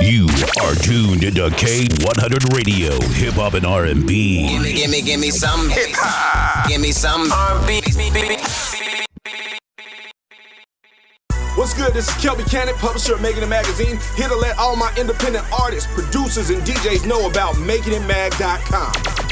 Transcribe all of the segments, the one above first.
You are tuned into K100 Radio, hip hop and R&B. Gimme, gimme, gimme some hip hop. Gimme some R&B. What's good? This is Kelby Cannon, publisher of Makin'It Magazine, here to let all my independent artists, producers, and DJs know about makinitmag.com.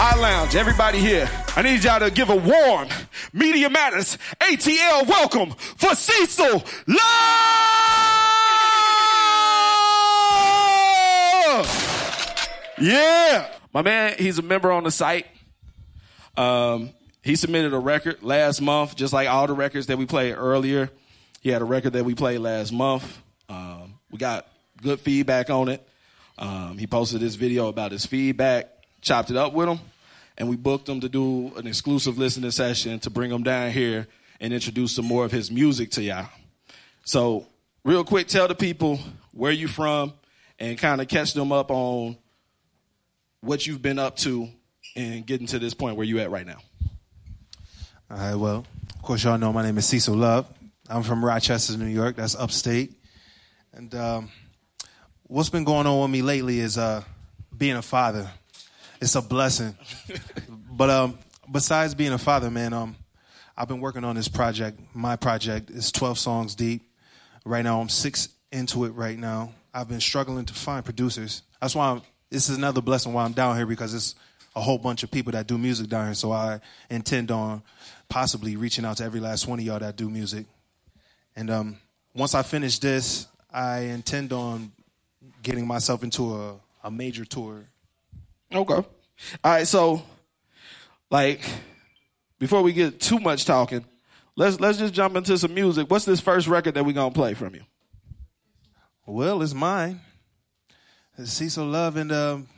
iLounge, everybody here. I need y'all to give a warm Media Matters ATL welcome for Cecil Love. Yeah, my man, he's a member on the site. Um, he submitted a record last month, just like all the records that we played earlier. He had a record that we played last month. Um, we got good feedback on it. Um, he posted this video about his feedback, chopped it up with him, and we booked him to do an exclusive listening session to bring him down here and introduce some more of his music to y'all. So, real quick, tell the people where you from and kind of catch them up on what you've been up to and getting to this point where you at right now. All right, well, of course, y'all know my name is Cecil Love. I'm from Rochester, New York. That's upstate. And um, what's been going on with me lately is uh, being a father. It's a blessing. but um, besides being a father, man, um, I've been working on this project. My project is 12 songs deep. Right now, I'm six into it right now. I've been struggling to find producers. That's why I'm, this is another blessing why I'm down here because it's a whole bunch of people that do music down here. So I intend on possibly reaching out to every last one of y'all that do music. And um, once I finish this, I intend on getting myself into a, a major tour. Okay. All right, so like before we get too much talking, let's let's just jump into some music. What's this first record that we're gonna play from you? Well, it's mine. It's Cecil Love, and um,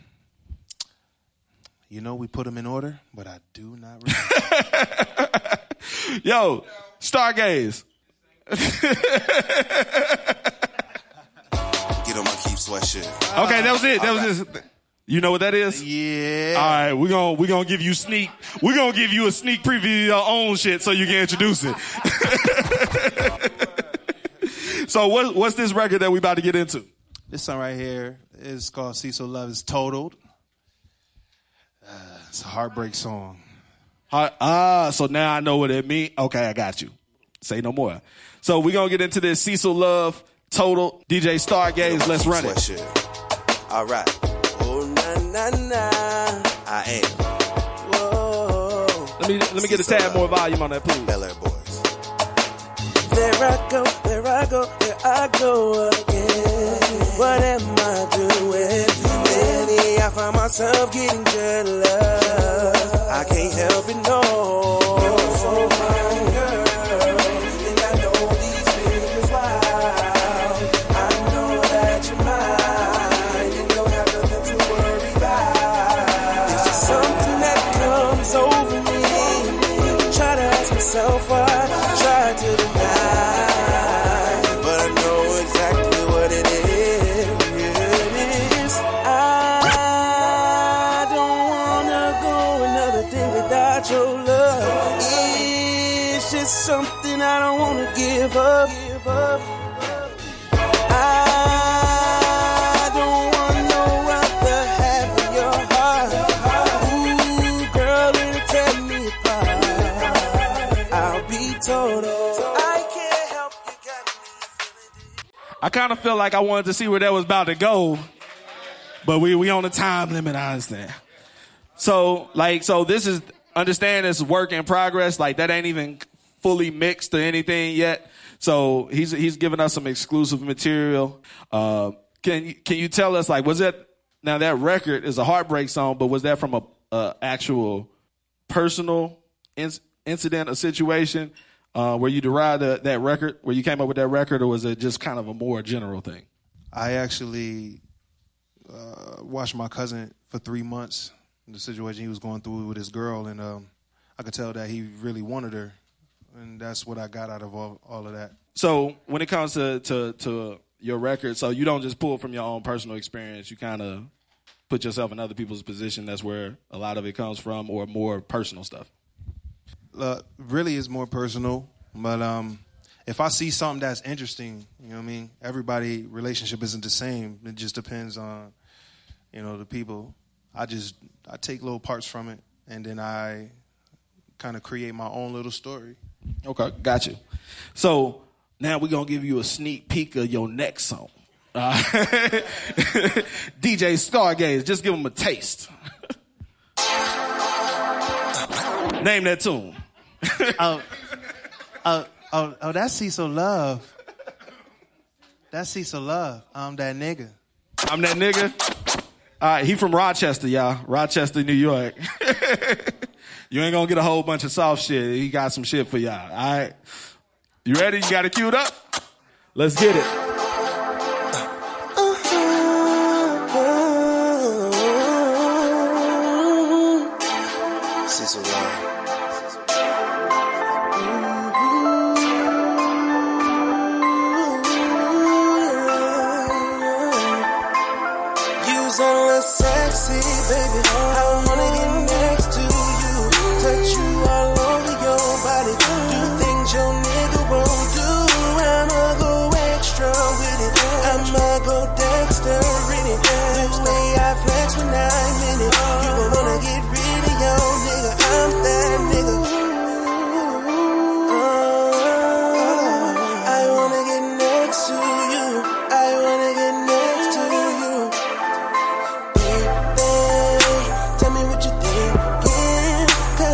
you know we put them in order, but I do not remember. Yo, Stargaze. Get on my keep sweat shit. Okay, that was it. That was it. You know what that is? yeah. All right, we're gonna we're gonna give you sneak. We're gonna give you a sneak preview of your own shit so you can introduce it. so what what's this record that we about to get into? This song right here is called Cecil Love is Totaled. Uh, it's a heartbreak song. Ah, ah, so now I know what it means. Okay, I got you. Say no more. So we're gonna get into this Cecil Love Total DJ Stargaze. Let's run it. All right. Na na na, I am. Whoa. Let me let me get a tad more volume on that, please. Bel Air boys. There I go, there I go, there I go again. What am I doing? Lately I find myself getting jealous. I can't help it, no. Myself kind of felt like I wanted to see where that was about to go, but we we on a time limit. I understand. So like so this is understand it's work in progress. Like that ain't even fully mixed or anything yet. So he's he's giving us some exclusive material. Uh, can can you tell us like was that now that record is a heartbreak song, but was that from a, a actual personal in, incident, a situation, Uh, where you derived that record, where you came up with that record, or was it just kind of a more general thing? I actually uh, watched my cousin for three months. The situation he was going through with his girl, and um, I could tell that he really wanted her, and that's what I got out of all, all of that. So when it comes to, to to your record, so you don't just pull from your own personal experience. You kind of put yourself in other people's position. That's where a lot of it comes from, or more personal stuff. Uh, really, is more personal, but um, if I see something that's interesting, you know what I mean. Everybody relationship isn't the same. It just depends on, you know, the people. I just I take little parts from it, and then I kind of create my own little story. Okay, got you. So now we're gonna give you a sneak peek of your next song. Uh, DJ Stargaze, just give them a taste. Name that tune. oh, oh, oh, oh, that's Cecil Love. That's Cecil Love. I'm that nigga. I'm that nigga. All right, he from Rochester, y'all. Rochester, New York. you ain't gonna get a whole bunch of soft shit. He got some shit for y'all. All right. You ready? You got it queued up? Let's get it. Sexy, baby.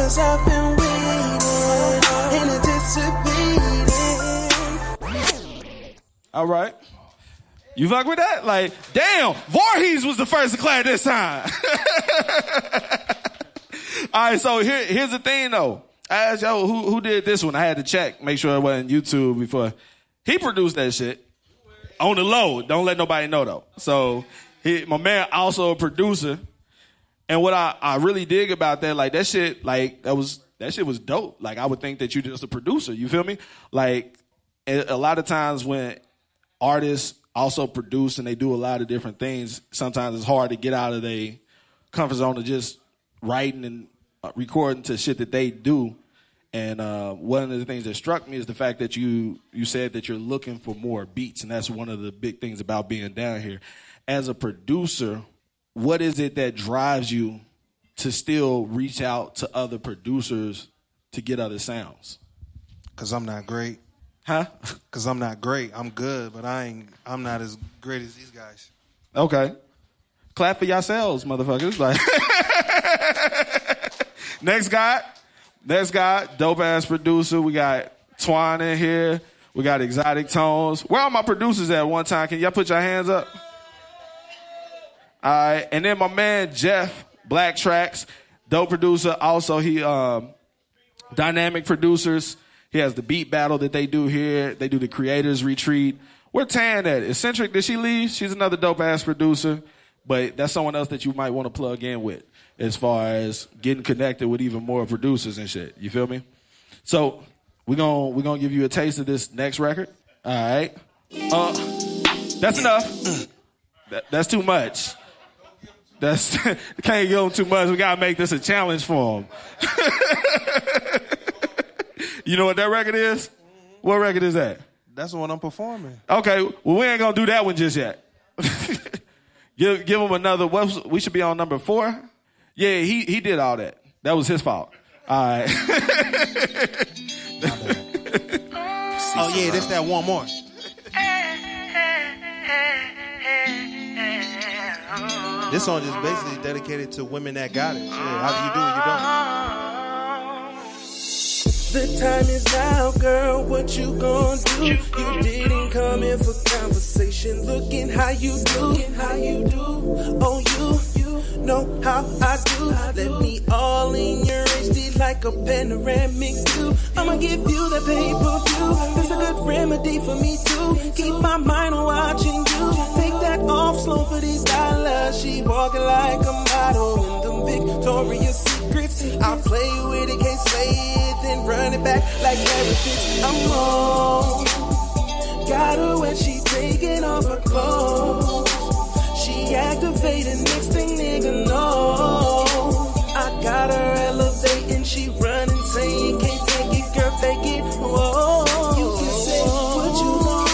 Cause I've been waiting and anticipating. All right. You fuck with that? Like, damn, Voorhees was the first to clap this time. All right, so here, here's the thing though. I asked yo, who who did this one? I had to check, make sure it wasn't YouTube before. He produced that shit on the low. Don't let nobody know though. So he, my man, also a producer. And what I, I really dig about that, like that shit, like that was that shit was dope. Like I would think that you're just a producer. You feel me? Like a, lot of times when artists also produce and they do a lot of different things, sometimes it's hard to get out of their comfort zone of just writing and uh, recording to shit that they do. And uh, one of the things that struck me is the fact that you you said that you're looking for more beats, and that's one of the big things about being down here. As a producer, what is it that drives you to still reach out to other producers to get other sounds? Cause I'm not great. Huh? Cause I'm not great. I'm good, but I ain't. I'm not as great as these guys. Okay. Clap for yourselves, motherfuckers. Like next guy, next guy, dope ass producer. We got Twine in here. We got exotic tones. Where are my producers at one time? Can y'all put your hands up? All right, and then my man Jeff Black Tracks, dope producer. Also, he um, dynamic producers. He has the beat battle that they do here. They do the creators retreat. Where Tan at? Eccentric, did she leave? She's another dope ass producer, but that's someone else that you might want to plug in with as far as getting connected with even more producers and shit. You feel me? So we're gonna we're gonna give you a taste of this next record. All right. Uh, that's enough. That, that's too much. That's can't give them too much. We gotta make this a challenge for them. you know what that record is? What record is that? That's the one I'm performing. Okay, well we ain't gonna do that one just yet. give give him another. What we should be on number four. Yeah, he he did all that. That was his fault. All right. Oh yeah, this that one more. This song is basically dedicated to women that got it. Yeah, how you do, it, you don't. The time is now, girl. What you gonna do? You didn't come in for conversation. Looking how you do, how you do. Oh, you. Know how I do. Let me all in your HD like a panoramic view. I'ma give you the pay per view. It's a good remedy for me too. Keep my mind on watching you. Take that off slow for these dollars. She walking like a model in them Victoria's Secrets. I play with it, can't say it, then run it back like heritage. I'm wrong. Got her when she taking off her clothes. She activating, next thing nigga know. I got her elevating, she running, saying can't take it, girl, take it. Whoa. You can say what you want,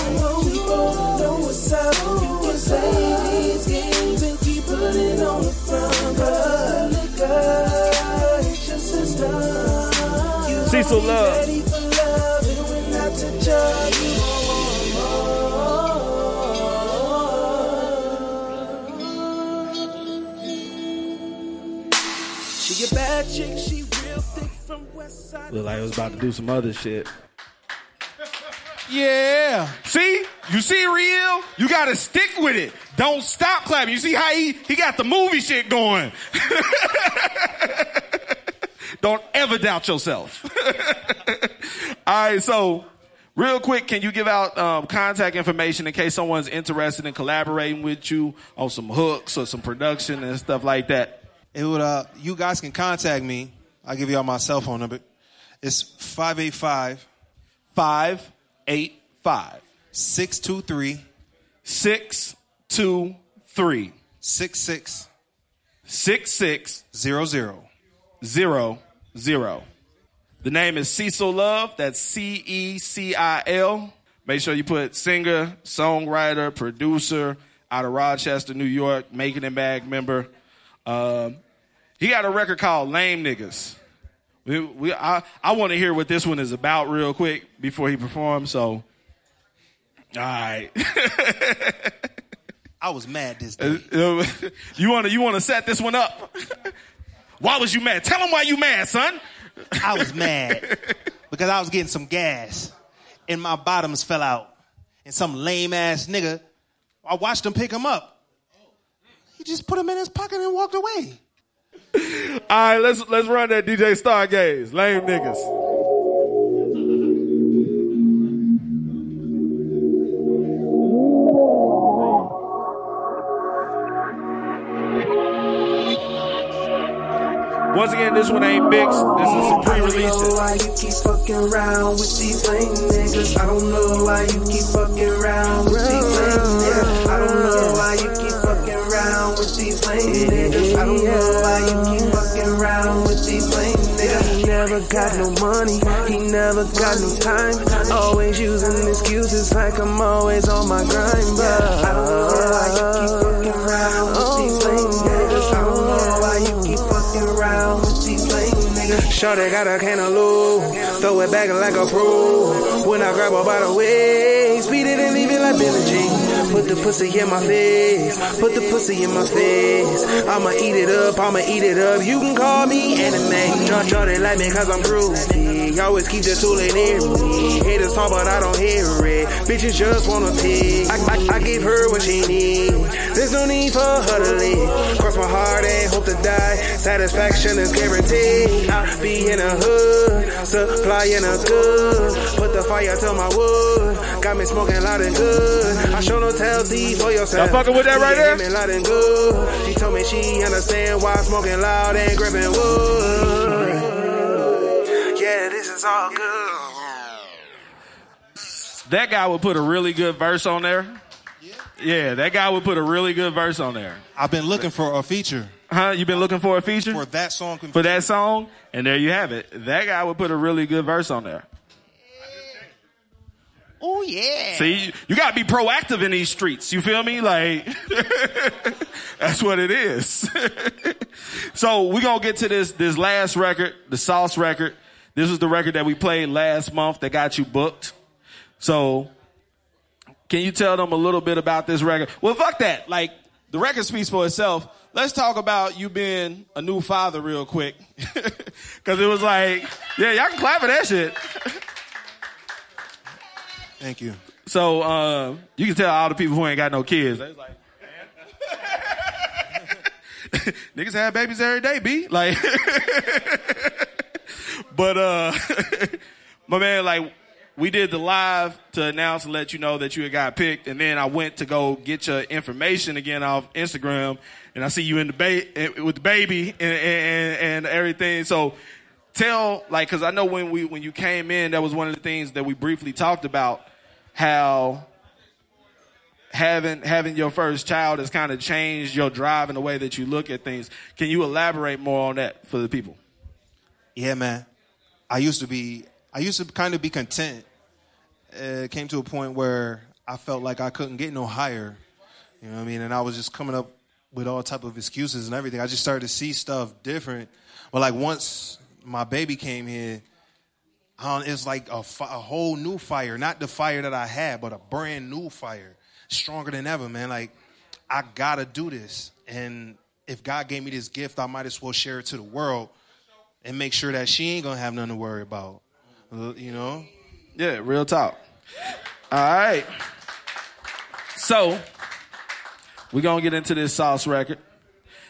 know what's up. You can say these games and keep putting on the front. But it's your sister. You Cecil love, West Side. Look like I was about to do some other shit. Yeah. See? You see real? You gotta stick with it. Don't stop clapping. You see how he, he got the movie shit going. Don't ever doubt yourself. All right, so real quick, can you give out um, contact information in case someone's interested in collaborating with you on some hooks or some production and stuff like that? It would uh you guys can contact me. I'll give you all my cell phone number. It's 585 585 623 623 6600. 6600. The name is Cecil Love. That's C E C I L. Make sure you put singer, songwriter, producer out of Rochester, New York, Makin'It Mag member. Um, he got a record called Lame Niggas. We, we, I, I want to hear what this one is about real quick before he performs. So, all right. I was mad this uh, day. Uh, you want to you want to set this one up? why was you mad? Tell him why you mad, son. I was mad because I was getting some gas and my bottoms fell out. And some lame ass nigga, I watched him pick him up. He just put him in his pocket and walked away. All right, let's let's run that DJ Stargaze. Lame niggas. Once again, this one ain't mixed. This is some I don't pre-release. know why you keep fucking around with these lame niggas. I don't know why you keep fucking around with these lame niggas. I don't know why you keep fucking around with these lame niggas. I don't know never got no money, he never got no time. Always using excuses like I'm always on my grind. But I don't know why you keep fucking around with these oh. lame niggas. I don't know why you keep fucking around with these lame niggas. Shorty got a cantaloupe, throw it back like a pro. When I grab her by the it and leave it like Billie Jean. Put the pussy in my face, put the pussy in my face. I'ma eat it up, I'ma eat it up. You can call me anime. Short, shorty like me cause I'm groovy. Always keep the tool in me. Haters talk but I don't hear it. Bitches just wanna pick. I, I, I give her what she need. There's no need for her to leave. Cross my heart and hope to die. Satisfaction is guaranteed. I be in a hood, supplying a good. Put the fire to my wood. Got me smoking loud and good. I show no tell for yourself. Y'all fucking with that right there? Loud and good. She told me she understand why I'm smoking loud and gripping wood. Yeah, all good. That guy would put a really good verse on there. Yeah, that guy would put a really good verse on there. I've been looking for a feature Huh? You've been looking for a feature for that song. for that song, and there you have it. That guy would put a really good verse on there. Oh yeah. See, you got to be proactive in these streets. You feel me? Like that's what it is. so we're gonna get to this this last record, the Sauce record. This was the record that we played last month that got you booked. So can you tell them a little bit about this record? Well, fuck that. Like the record speaks for itself. Let's talk about you being a new father real quick. Cause it was like, yeah, y'all can clap for that shit. Thank you. So uh, you can tell all the people who ain't got no kids. They was like, niggas have babies every day, b like. but uh, my man, like we did the live to announce and let you know that you had got picked, and then I went to go get your information again off Instagram, and I see you in the ba- with the baby and, and, and everything. So tell like because I know when we when you came in, that was one of the things that we briefly talked about how having having your first child has kind of changed your drive and the way that you look at things. Can you elaborate more on that for the people? Yeah, man. I used to be, I used to kind of be content. It came to a point where I felt like I couldn't get no higher. You know what I mean? And I was just coming up with all type of excuses and everything. I just started to see stuff different. But like once my baby came here, um, it's like a, fi- a whole new fire. Not the fire that I had, but a brand new fire, stronger than ever, man. Like I gotta do this, and if God gave me this gift, I might as well share it to the world and make sure that she ain't gonna have nothing to worry about. You know? Yeah, real talk. All right. So, we're to get into this sauce record.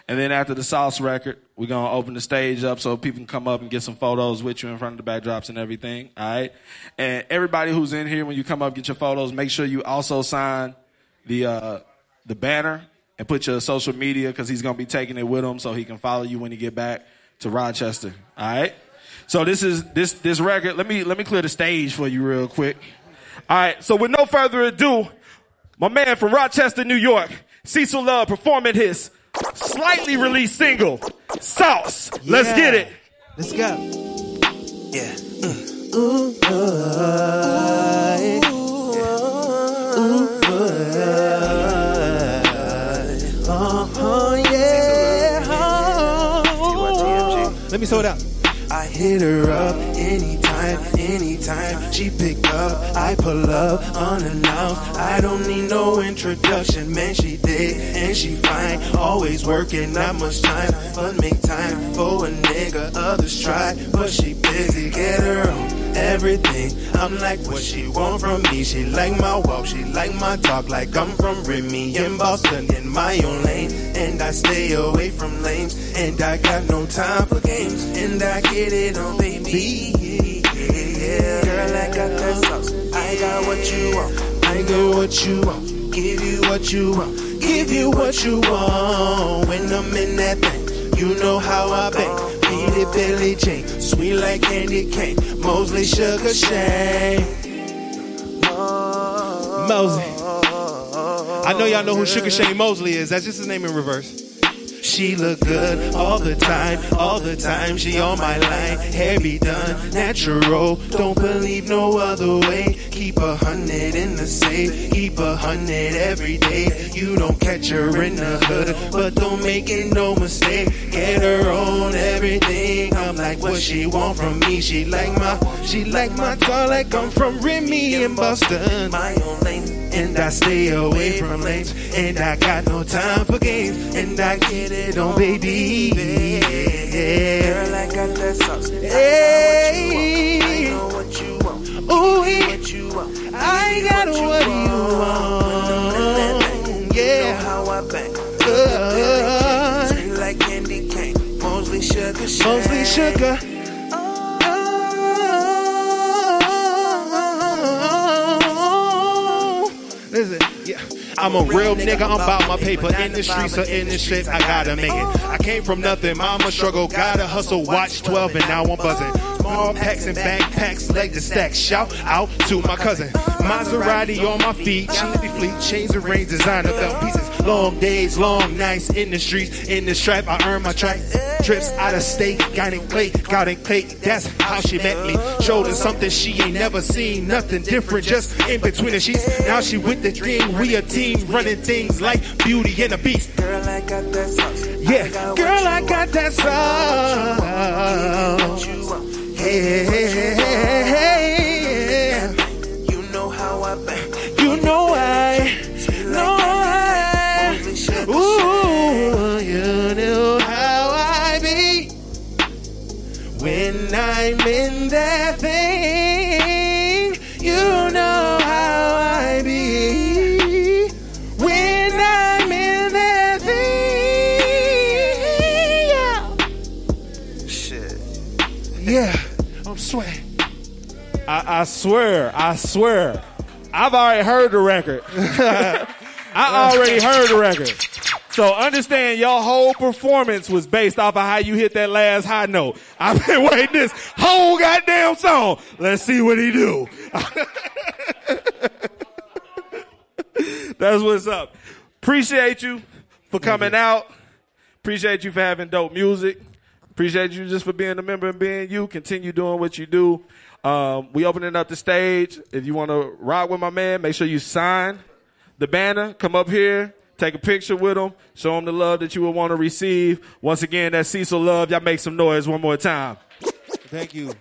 And then after the sauce record, we're to open the stage up so people can come up and get some photos with you in front of the backdrops and everything. All right. And everybody who's in here, when you come up, get your photos, make sure you also sign the, uh, the banner and put your social media because he's to be taking it with him so he can follow you when you get back to Rochester. All right. So this is this this record. Let me let me clear the stage for you real quick. All right. So with no further ado, my man from Rochester, New York, Cecil Love, performing his slightly released single, "Sauce." Let's get it. Let's go. Yeah. Mm. Ooh, uh, ooh, uh, Let me slow it down. I hit her up anytime, anytime she pick up. I pull up unannounced. I don't need no introduction, man. She did and she fine. Always working, not much time, but make time for a nigga. Others try, but she busy. Get her on everything. I'm like what she want from me. She like my walk, she like my talk. Like I'm from Remy in Boston in my own lane, and I stay away from lanes. And I got no time for games, and I get it on, baby. Yeah, girl, I got that sauce. I got what you want. I got what you want. Give you what you want. Give you what you want. When I'm in that thing, you know how I bang. Beat Billie Jean. Sweet like candy cane. Mosley Sugar Shane. Mosley. I know y'all know who Sugar Shane Mosley is. That's just his name in reverse. She look good all the time, all the time. She on my line, hair be done natural. Don't believe no other way. Keep a hundred in the safe, keep a hundred every day. You don't catch her in the hood, but don't make it no mistake. Get her on everything. I'm like what she want from me. She like my, she like my car like I'm from Remy in Boston. My own lane. And I stay away from lanes. And I got no time for games. And I get it on, baby. Girl, I got that sauce. Hey. I know what you want. Ooh, what you want. I I got what you want. Yeah. how I bang. Uh, like candy cane. Mostly sugar. Mostly sugar. I'm a real nigga, I'm about my paper. In the streets or in the shit, I gotta make it. I came from nothing, mama struggle, gotta hustle, watch 12, and now I'm buzzing. Small packs and backpacks, leg to stack. Shout out to my cousin. Maserati on my feet, Chili fleet, chains and rings, designer belt pieces. Long days, long nights in the streets, in the stripe, I earn my tripe. Trips out of state, got in clay, got in clay. That's how she met me. Showed her something she ain't never seen, nothing different, just in between the sheets. Now she with the dream, we a team, running things like Beauty and the Beast. Girl, I got that sauce. Yeah, girl, I got that sauce. Hey, hey, hey, hey, I, swear, I swear, I've already heard the record. I already heard the record. So understand your whole performance was based off of how you hit that last high note. I've been waiting this whole goddamn song. Let's see what he do. That's what's up. Appreciate you for coming out. Appreciate you for having dope music. Appreciate you just for being a member and being you. Continue doing what you do. Um, we opening up the stage. If you want to rock with my man, make sure you sign the banner. Come up here, take a picture with him, show him the love that you would want to receive. Once again, that Cecil Love. Y'all make some noise one more time. Thank you.